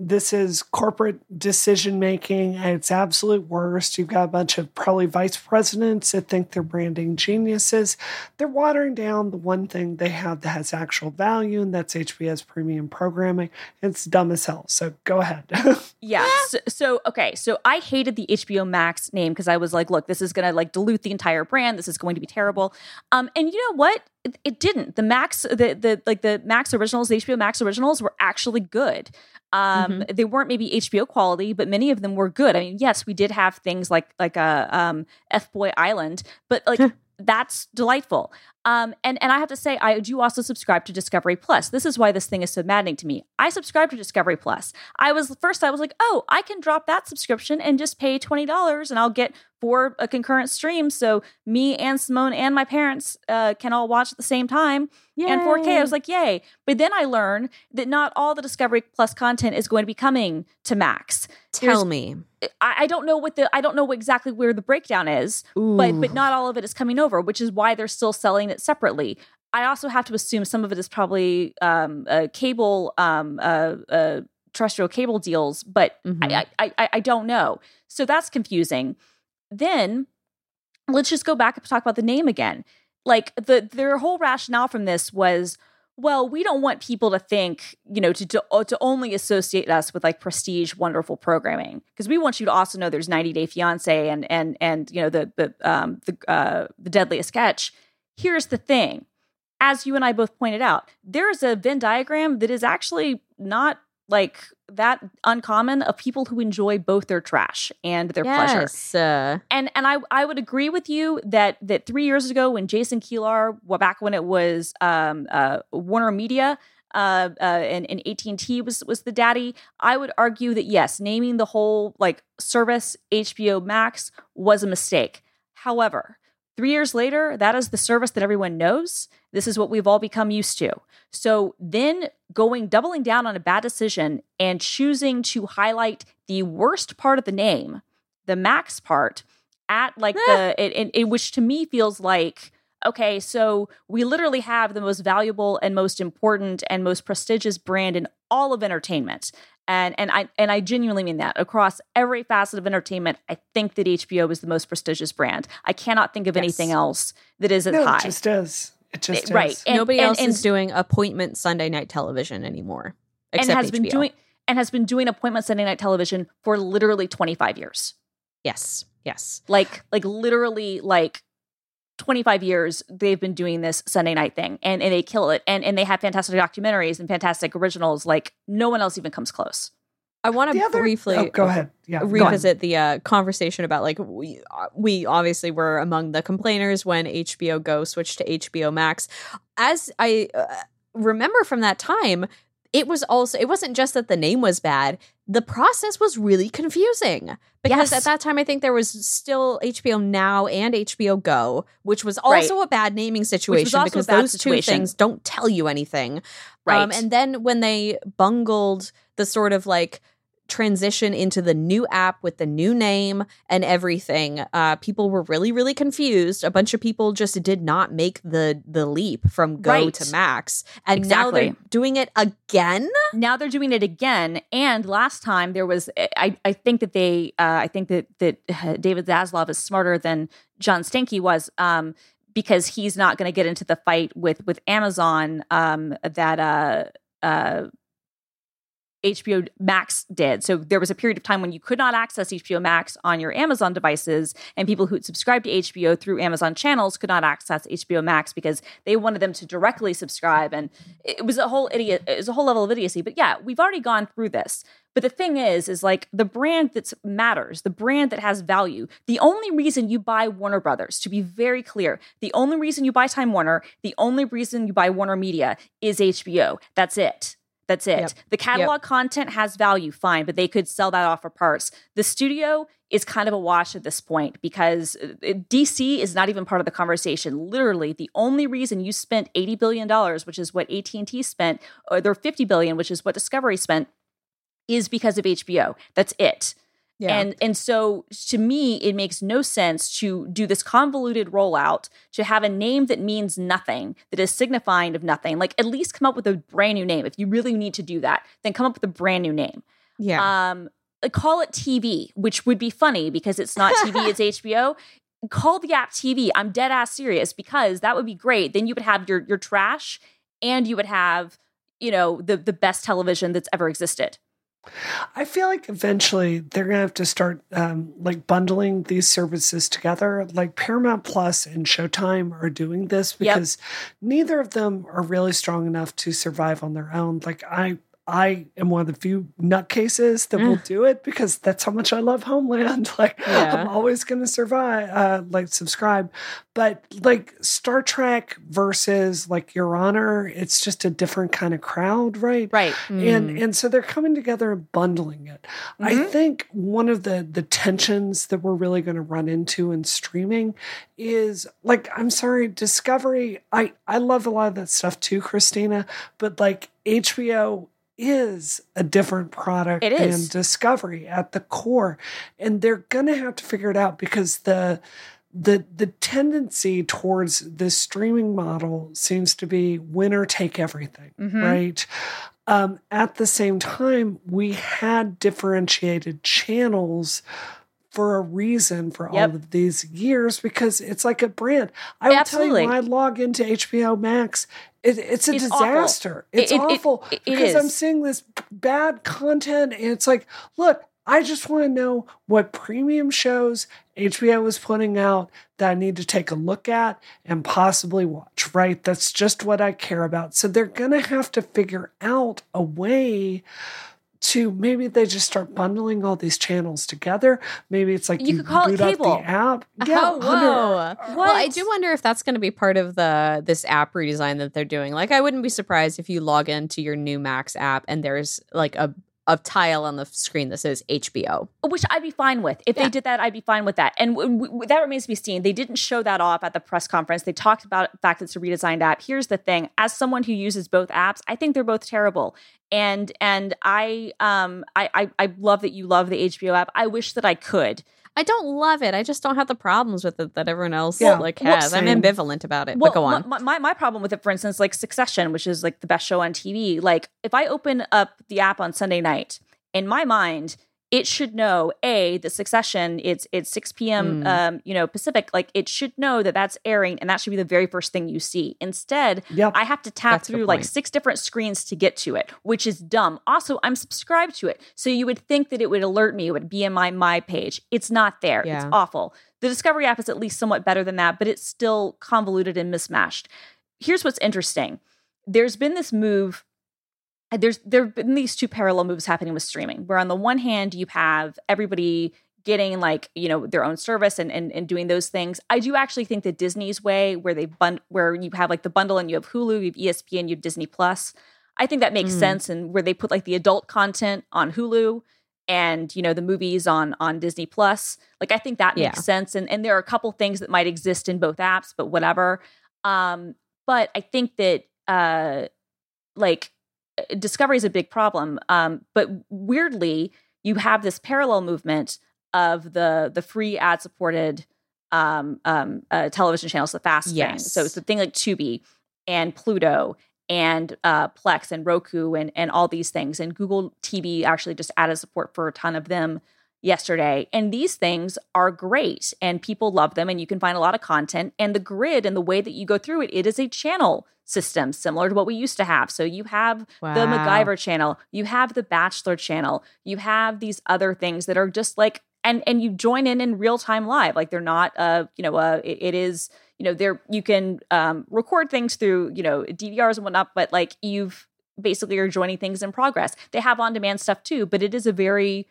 Speaker 2: this is corporate decision making at its absolute worst. You've got a bunch of probably vice presidents that think they're branding geniuses. They're watering down the one thing they have that has actual value, and that's HBO's premium programming. It's dumb as hell. So go ahead.
Speaker 3: yeah. So, so, okay. So I hated the HBO Max name because I was like, look, this is going to like dilute the entire brand. This is going to be terrible. Um, and you know what? It, it didn't. The Max, the the like the Max originals, the HBO Max originals were actually good. Um, mm-hmm. They weren't maybe HBO quality, but many of them were good. I mean, yes, we did have things like like a um, F Boy Island, but like that's delightful. Um, and and I have to say, I do also subscribe to Discovery Plus. This is why this thing is so maddening to me. I subscribe to Discovery Plus. I was first, I was like, oh, I can drop that subscription and just pay twenty dollars, and I'll get four a concurrent stream. So me and Simone and my parents uh, can all watch at the same time yay. and 4K. I was like, yay! But then I learned that not all the Discovery Plus content is going to be coming to Max.
Speaker 1: Tell There's, me.
Speaker 3: I, I, don't know what the I don't know exactly where the breakdown is, Ooh. but but not all of it is coming over, which is why they're still selling it separately. I also have to assume some of it is probably um, uh, cable, um, uh, uh, terrestrial cable deals, but mm-hmm. I, I, I, I don't know. So that's confusing. Then let's just go back and talk about the name again. Like the their whole rationale from this was well, we don't want people to think, you know, to to, to only associate us with like prestige, wonderful programming, because we want you to also know there's 90 Day Fiance and and and you know the the um the uh, the Deadliest Catch. Here's the thing, as you and I both pointed out, there is a Venn diagram that is actually not like that uncommon of people who enjoy both their trash and their yes. pleasure. Uh, and and I I would agree with you that that three years ago when Jason Kilar, well, back when it was um, uh, Warner Media. Uh, uh, and, and AT&T was was the daddy. I would argue that yes, naming the whole like service HBO Max was a mistake. However, Three years later, that is the service that everyone knows. This is what we've all become used to. So then going, doubling down on a bad decision and choosing to highlight the worst part of the name, the max part, at like the, it, it, it, which to me feels like, okay, so we literally have the most valuable and most important and most prestigious brand in all of entertainment and and I and I genuinely mean that across every facet of entertainment. I think that HBO is the most prestigious brand. I cannot think of yes. anything else that is as
Speaker 2: no,
Speaker 3: high.
Speaker 2: It just is. It just
Speaker 3: it, right.
Speaker 1: And, Nobody and, else and, is doing appointment Sunday night television anymore,
Speaker 3: and has HBO. been doing and has been doing appointment Sunday night television for literally twenty five years.
Speaker 1: Yes. Yes.
Speaker 3: Like like literally like 25 years they've been doing this Sunday night thing and, and they kill it. And, and they have fantastic documentaries and fantastic originals. Like no one else even comes close.
Speaker 1: I want to briefly
Speaker 2: oh, go ahead. Yeah,
Speaker 1: revisit the uh, conversation about like we uh, we obviously were among the complainers when HBO Go switched to HBO Max. As I uh, remember from that time, it was also it wasn't just that the name was bad the process was really confusing because yes. at that time I think there was still HBO Now and HBO Go, which was also right. a bad naming situation because those situation. two things don't tell you anything. Um, right. Um, and then when they bungled the sort of like transition into the new app with the new name and everything uh, people were really really confused a bunch of people just did not make the the leap from go right. to max and exactly. now they're doing it again
Speaker 3: now they're doing it again and last time there was i, I think that they uh, i think that that uh, david zaslav is smarter than john stankey was um, because he's not going to get into the fight with with amazon um, that uh, uh, HBO Max did. So there was a period of time when you could not access HBO Max on your Amazon devices, and people who subscribed to HBO through Amazon channels could not access HBO Max because they wanted them to directly subscribe. And it was a whole idiot, it was a whole level of idiocy. But yeah, we've already gone through this. But the thing is, is like the brand that matters, the brand that has value. The only reason you buy Warner Brothers, to be very clear, the only reason you buy Time Warner, the only reason you buy Warner Media is HBO. That's it. That's it. Yep. The catalog yep. content has value, fine, but they could sell that off for parts. The studio is kind of a wash at this point because uh, DC is not even part of the conversation. Literally, the only reason you spent 80 billion dollars, which is what AT&T spent, or their 50 billion, which is what Discovery spent, is because of HBO. That's it. Yeah. And and so to me, it makes no sense to do this convoluted rollout to have a name that means nothing, that is signifying of nothing. Like at least come up with a brand new name. If you really need to do that, then come up with a brand new name.
Speaker 1: Yeah. Um,
Speaker 3: call it TV, which would be funny because it's not TV, it's HBO. Call the app TV. I'm dead ass serious because that would be great. Then you would have your your trash and you would have, you know, the the best television that's ever existed.
Speaker 2: I feel like eventually they're gonna have to start um, like bundling these services together. Like Paramount Plus and Showtime are doing this because yep. neither of them are really strong enough to survive on their own. Like I I am one of the few nutcases that mm. will do it because that's how much I love Homeland. Like yeah. I'm always going to survive, uh, like subscribe. But like Star Trek versus like Your Honor, it's just a different kind of crowd, right?
Speaker 3: Right.
Speaker 2: Mm. And and so they're coming together and bundling it. Mm-hmm. I think one of the the tensions that we're really going to run into in streaming is like I'm sorry, Discovery. I I love a lot of that stuff too, Christina. But like HBO is a different product it is. than Discovery at the core. And they're going to have to figure it out because the the the tendency towards this streaming model seems to be winner take everything, mm-hmm. right? Um, at the same time, we had differentiated channels for a reason for yep. all of these years because it's like a brand. I will Absolutely. tell you when I log into HBO Max, it, it's a it's disaster. Awful. It's it, awful it, because I'm seeing this bad content and it's like, look, I just want to know what premium shows HBO is putting out that I need to take a look at and possibly watch, right? That's just what I care about. So they're going to have to figure out a way to maybe they just start bundling all these channels together. Maybe it's like
Speaker 3: you, you could call it cable.
Speaker 2: the app.
Speaker 1: Uh, yeah, oh, whoa. Well, I do wonder if that's going to be part of the this app redesign that they're doing. Like, I wouldn't be surprised if you log into your new Max app and there's like a a tile on the screen that says HBO.
Speaker 3: Which I'd be fine with. If yeah. they did that, I'd be fine with that. And w- w- that remains to be seen. They didn't show that off at the press conference. They talked about the fact that it's a redesigned app. Here's the thing: as someone who uses both apps, I think they're both terrible. And and I um I I, I love that you love the HBO app. I wish that I could.
Speaker 1: I don't love it. I just don't have the problems with it that everyone else yeah, like has. I'm ambivalent about it. Well, but go on.
Speaker 3: My, my, my problem with it, for instance, like Succession, which is like the best show on TV. Like if I open up the app on Sunday night in my mind, it should know a the succession it's it's 6 p.m mm. um you know pacific like it should know that that's airing and that should be the very first thing you see. Instead yep. i have to tap that's through like six different screens to get to it which is dumb. Also i'm subscribed to it so you would think that it would alert me it would be in my my page. It's not there. Yeah. it's awful. The discovery app is at least somewhat better than that but it's still convoluted and mismatched. Here's what's interesting. There's been this move there's there have been these two parallel moves happening with streaming where on the one hand you have everybody getting like you know their own service and, and and doing those things i do actually think that disney's way where they bund where you have like the bundle and you have hulu you have espn you have disney plus i think that makes mm. sense and where they put like the adult content on hulu and you know the movies on on disney plus like i think that makes yeah. sense and and there are a couple things that might exist in both apps but whatever um but i think that uh like discovery is a big problem. Um, but weirdly, you have this parallel movement of the the free ad supported um, um, uh, television channels, the fast yes. thing. So it's the thing like Tubi and Pluto and uh, Plex and Roku and and all these things. And Google TV actually just added support for a ton of them yesterday. And these things are great and people love them and you can find a lot of content. And the grid and the way that you go through it, it is a channel system similar to what we used to have. So you have wow. the MacGyver channel, you have the Bachelor channel, you have these other things that are just like and and you join in in real time live. Like they're not uh you know uh it, it is you know there you can um record things through you know DVRs and whatnot, but like you've basically are joining things in progress. They have on demand stuff too, but it is a very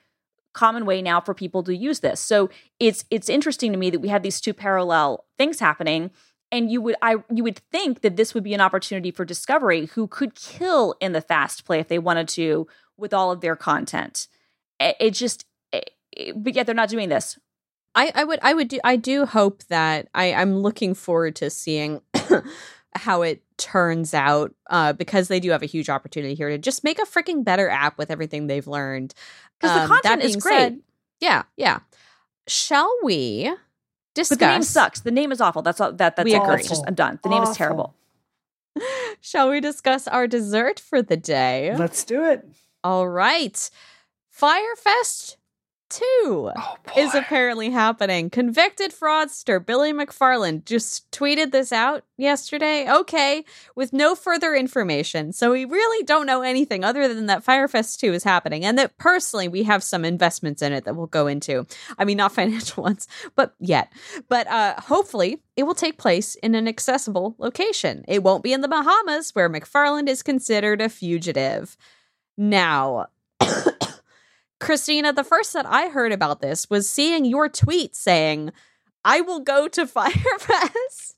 Speaker 3: common way now for people to use this. So it's it's interesting to me that we have these two parallel things happening and you would I you would think that this would be an opportunity for Discovery, who could kill in the fast play if they wanted to with all of their content. It, just, it, but yet they're not doing this.
Speaker 1: I, I would I would do I do hope that I I'm looking forward to seeing how it turns out uh, because they do have a huge opportunity here to just make a freaking better app with everything they've learned.
Speaker 3: Because um, the content is great. Said,
Speaker 1: yeah, yeah. Shall we discuss?
Speaker 3: But the name sucks. The name is awful. That's all. That that's we agree. Just, I'm done. The awful. name is terrible.
Speaker 1: Shall we discuss our dessert for the day?
Speaker 2: Let's do it.
Speaker 1: All right. Fyre Fest 2 oh, is apparently happening. Convicted fraudster Billy McFarland just tweeted this out yesterday. Okay, with no further information. So we really don't know anything other than that Fyre Fest 2 is happening and that personally we have some investments in it that we'll go into. I mean, not financial ones, but yet. But uh, hopefully it will take place in an accessible location. It won't be in the Bahamas where McFarland is considered a fugitive. Now, Christina, the first that I heard about this was seeing your tweet saying, I will go to Fyre Fest.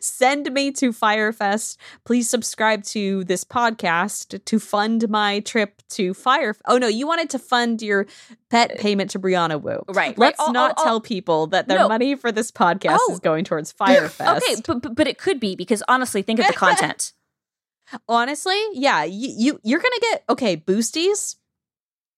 Speaker 1: Send me to Fyre Fest. Please subscribe to this podcast to fund my trip to Fyre. Oh no, you wanted to fund your pet uh, payment to Brianna Wu.
Speaker 3: Right.
Speaker 1: Let's
Speaker 3: right.
Speaker 1: not tell people that their no. money for this podcast oh. is going towards Fyre Fest.
Speaker 3: okay, but, but it could be because honestly, think of the content.
Speaker 1: honestly, yeah, you, you you're gonna get okay boosties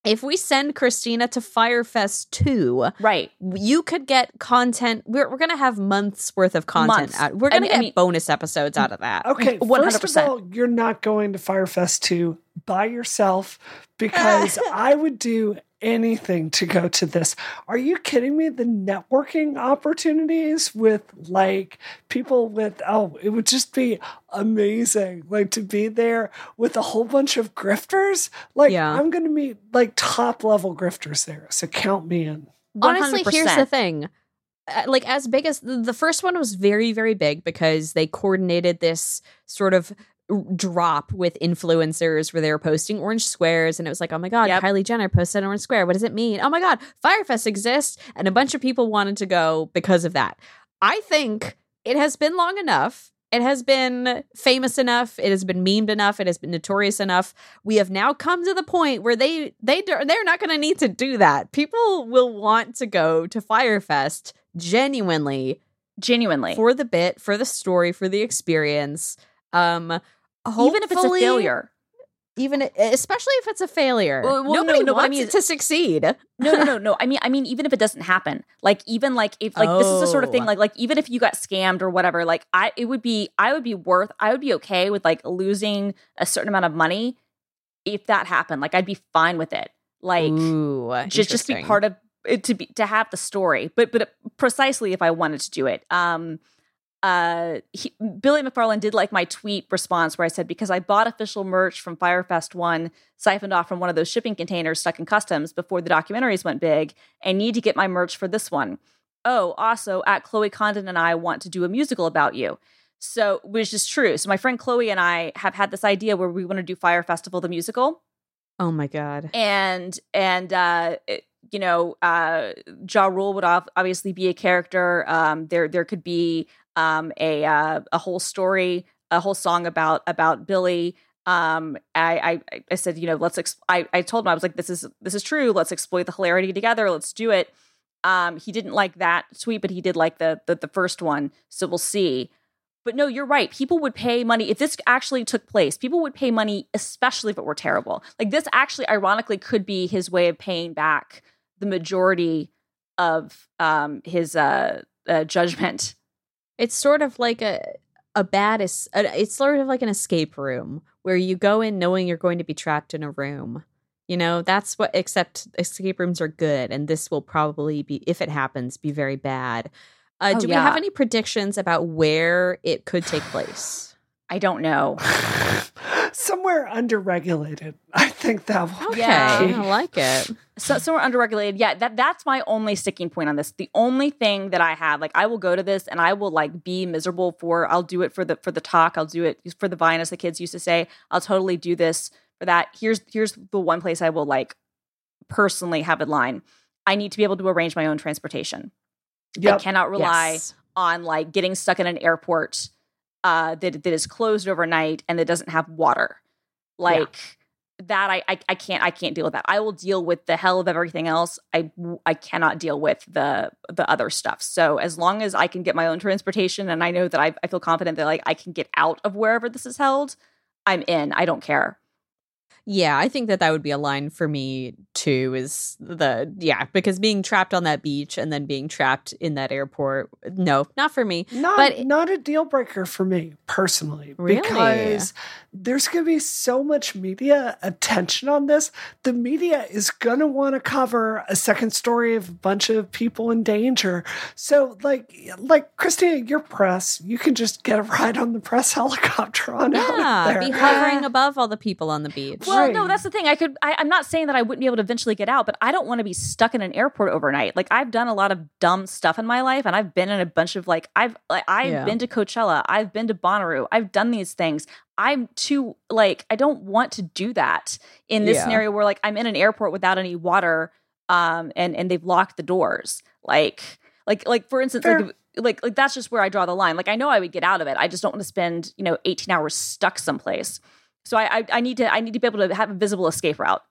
Speaker 1: if we send Christina to Fyre Fest 2,
Speaker 3: right,
Speaker 1: you could get content. We're, we're going to have months worth of content. Out. We're going to get I mean, bonus episodes out of that.
Speaker 2: Okay, 100%. first of all, you're not going to Fyre Fest 2 by yourself because I would do anything to go to this. Are you kidding me? The networking opportunities with like people with, oh, it would just be amazing. Like to be there with a whole bunch of grifters. Like yeah. I'm going to meet like top level grifters there. So count me in.
Speaker 1: 100%. Honestly, here's the thing. Uh, like as big as the first one was very very big because they coordinated this sort of drop with influencers where they were posting orange squares and it was like oh my god yep. kylie jenner posted an orange square. What does it mean? Oh my god Fyre Fest exists. And a bunch of people wanted to go because of that. I think it has been long enough. It has been famous enough. It has been memed enough. It has been notorious enough. We have now come to the point where they they they're not going to need to do that. People will want to go to Fyre Fest genuinely
Speaker 3: genuinely.
Speaker 1: for the bit for the story for the experience. Um
Speaker 3: even if it's a failure.
Speaker 1: even especially if it's a failure. Well, well, nobody no, no, wants I mean, it to succeed.
Speaker 3: No no no no. I mean i mean even if it doesn't happen like even like if like oh. this is the sort of thing oh. like like even if you got scammed or whatever like i it would be i would be worth i would be okay with like losing a certain amount of money if that happened. Like i'd be fine with it. Like Ooh, just just be part of it to be to have the story. But but precisely if i wanted to do it. Um uh, he, Billy McFarland did like my tweet response where I said, because I bought official merch from Fyre Fest 1, siphoned off from one of those shipping containers stuck in customs before the documentaries went big, and need to get my merch for this one. Oh, also, at Chloe Condon and I want to do a musical about you. So, which is true. So, my friend Chloe and I have had this idea where we want to do Fyre Festival the musical.
Speaker 1: Oh my god!
Speaker 3: And and uh, it, you know, uh, Ja Rule would obviously be a character. Um, there there could be um, a uh, a whole story, a whole song about about Billy. Um, I, I I said, you know, let's. Exp- I I told him I was like, this is this is true. Let's exploit the hilarity together. Let's do it. Um, he didn't like that tweet, but he did like the, the the first one. So we'll see. But no, you're right. People would pay money if this actually took place. People would pay money, especially if it were terrible. Like this, actually, ironically, could be his way of paying back the majority of um, his uh, uh, judgment
Speaker 1: it's sort of like a a bad es- it's sort of like an escape room where you go in knowing you're going to be trapped in a room. You know, that's what except escape rooms are good and this will probably be if it happens be very bad. Uh, oh, do yeah. we have any predictions about where it could take place?
Speaker 3: I don't know.
Speaker 2: somewhere underregulated. I think that
Speaker 1: will. Okay, yeah, I like it.
Speaker 3: So somewhere underregulated. Yeah, that that's my only sticking point on this. The only thing that I have, like, I will go to this and I will like be miserable for. I'll do it for the for the talk. I'll do it for the vine, as the kids used to say. I'll totally do this for that. Here's here's the one place I will like personally have a line. I need to be able to arrange my own transportation. Yep. I cannot rely yes. on like getting stuck in an airport uh, that that is closed overnight and that doesn't have water. Like yeah. that, I, I I can't I can't deal with that. I will deal with the hell of everything else. I I cannot deal with the the other stuff. So as long as I can get my own transportation and I know that I I feel confident that like I can get out of wherever this is held, I'm in. I don't care.
Speaker 1: Yeah, I think that that would be a line for me too. Is the yeah because being trapped on that beach and then being trapped in that airport, no, not for me.
Speaker 2: Not
Speaker 1: but
Speaker 2: not a deal breaker for me personally really? because there's going to be so much media attention on this. The media is going to want to cover a second story of a bunch of people in danger. So like like Christina, your press, you can just get a ride on the press helicopter on
Speaker 1: yeah,
Speaker 2: out there.
Speaker 1: be hovering above all the people on the beach.
Speaker 3: Well, no, that's the thing. I could. I, am not saying that I wouldn't be able to eventually get out, but I don't want to be stuck in an airport overnight. Like I've done a lot of dumb stuff in my life, and I've been in a bunch of like I've like I've yeah. been to Coachella, I've been to Bonnaroo, I've done these things. I'm too like I don't want to do that in this yeah. scenario where like I'm in an airport without any water, um, and and they've locked the doors. Like like like for instance, Fair. like like like that's just where I draw the line. Like I know I would get out of it. I just don't want to spend you know 18 hours stuck someplace. So I, I, I need to I need to be able to have a visible escape route.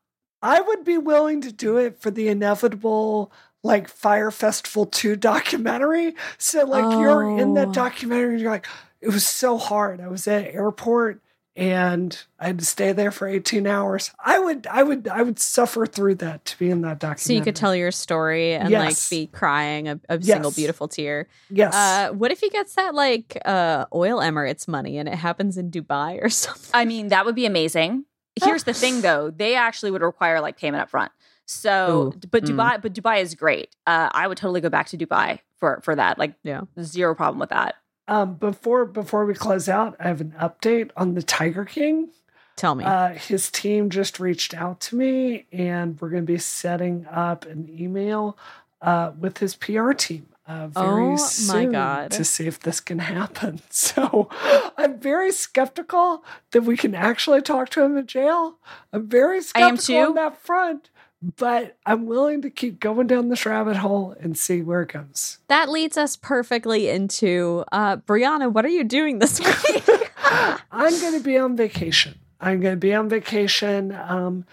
Speaker 2: I would be willing to do it for the inevitable like Fyre Festival 2 documentary. So like oh. you're in that oh. documentary and you're like, it was so hard. I was at airport and I had to stay there for 18 hours. I would, I would, I would suffer through that to be in that documentary.
Speaker 1: So you could tell your story and yes. like be crying a, a yes. single beautiful tear.
Speaker 2: Yes.
Speaker 1: Uh, what if he gets that like uh, oil Emirates money and it happens in Dubai or something?
Speaker 3: I mean, that would be amazing. Here's the thing, though: they actually would require like payment up front. So, Ooh. but mm. Dubai, mm. but Dubai is great. Uh, I would totally go back to Dubai for for that. Like, yeah, zero problem with that.
Speaker 2: Um, before before we close out, I have an update on the Tiger King.
Speaker 1: Tell me.
Speaker 2: Uh, his team just reached out to me, and we're going to be setting up an email uh, with his PR team uh, very oh, soon to see if this can happen. So I'm very skeptical that we can actually talk to him in jail. I'm very skeptical on that front but I'm willing to keep going down this rabbit hole and see where it goes.
Speaker 1: That leads us perfectly into uh, Brianna. What are you doing this week?
Speaker 2: I'm going to be on vacation. I'm going to be on vacation. Um,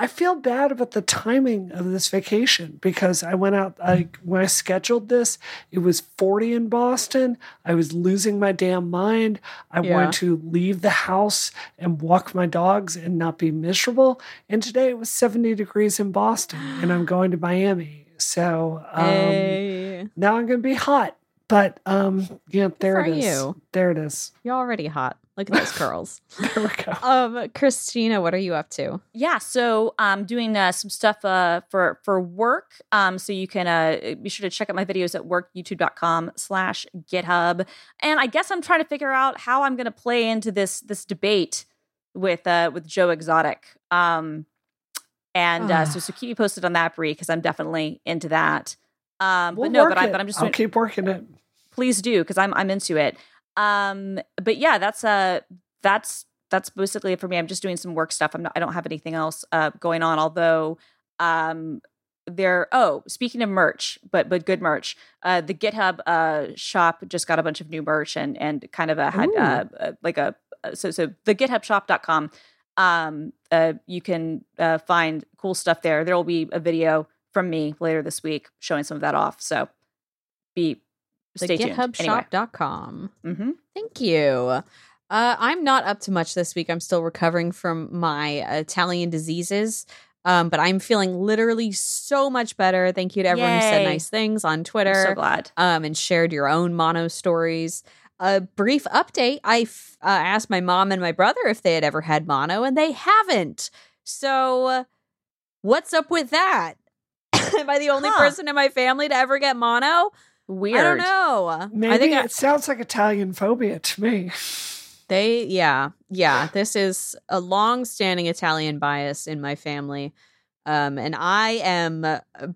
Speaker 2: I feel bad about the timing of this vacation because I went out, I, when I scheduled this, it was 40 in Boston. I was losing my damn mind. I yeah. wanted to leave the house and walk my dogs and not be miserable. And today it was 70 degrees in Boston and I'm going to Miami. So um, hey. now I'm going to be hot. But um, yeah, there it is. You. There it is.
Speaker 1: You're already hot. Look at those curls.
Speaker 2: there we go.
Speaker 1: Um, Christina, what are you up to?
Speaker 3: Yeah, so I'm doing uh, some stuff uh, for for work. Um, so you can uh, be sure to check out my videos at work, youtube.com slash GitHub. And I guess I'm trying to figure out how I'm going to play into this this debate with uh, with Joe Exotic. Um, and uh, so so keep me posted on that, Brie, because I'm definitely into that. Um, we'll but no, but, I, but I'm just
Speaker 2: I'll keep working it.
Speaker 3: Please do, because I'm I'm into it. Um, but yeah, that's uh that's that's basically it for me. I'm just doing some work stuff. I'm not I don't have anything else uh going on, although um there oh speaking of merch but but good merch uh the github uh shop just got a bunch of new merch and and kind of a had uh, uh, like a uh, so so the githubshop.com um uh you can uh find cool stuff there there will be a video from me later this week showing some of that off so be Stay
Speaker 1: GitHubShop.com. Anyway. Mm-hmm. Thank you. Uh, I'm not up to much this week. I'm still recovering from my Italian diseases. Um, but I'm feeling literally so much better. Thank you to everyone Yay. who said nice things on Twitter.
Speaker 3: I'm so glad.
Speaker 1: Um, and shared your own mono stories. A brief update I f- uh, asked my mom and my brother if they had ever had mono, and they haven't. So, what's up with that? Am I the only huh. person in my family to ever get mono?
Speaker 3: Weird.
Speaker 1: I don't know.
Speaker 2: Maybe I think it I, sounds like Italian phobia to me.
Speaker 1: They, yeah, yeah. This is a long-standing Italian bias in my family, um, and I am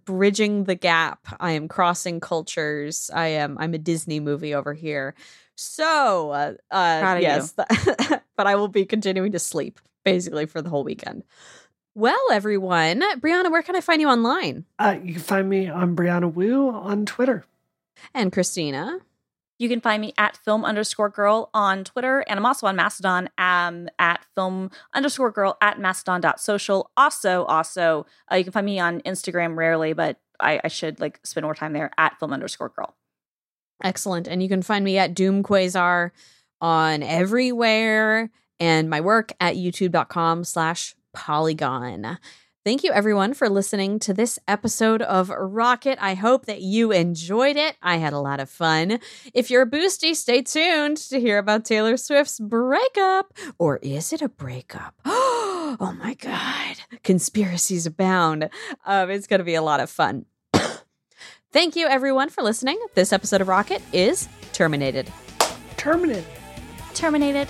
Speaker 1: bridging the gap. I am crossing cultures. I am. I'm a Disney movie over here. So, uh, uh yes, but I will be continuing to sleep basically for the whole weekend. Well, everyone, Brianna, where can I find you online?
Speaker 2: Uh, you can find me on Brianna Wu on Twitter.
Speaker 1: And Christina.
Speaker 3: You can find me at film underscore girl on Twitter, and I'm also on Mastodon um, at film underscore girl at mastodon.social. Also, also, uh, you can find me on Instagram rarely, but I, I should like spend more time there at film underscore girl.
Speaker 1: Excellent. And you can find me at Doom Quasar on everywhere and my work at youtube.com slash polygon. Thank you, everyone, for listening to this episode of Rocket. I hope that you enjoyed it. I had a lot of fun. If you're a boosty, stay tuned to hear about Taylor Swift's breakup. Or is it a breakup? Oh my God. Conspiracies abound. Um, it's going to be a lot of fun. Thank you, everyone, for listening. This episode of Rocket is terminated.
Speaker 2: Terminated.
Speaker 3: Terminated.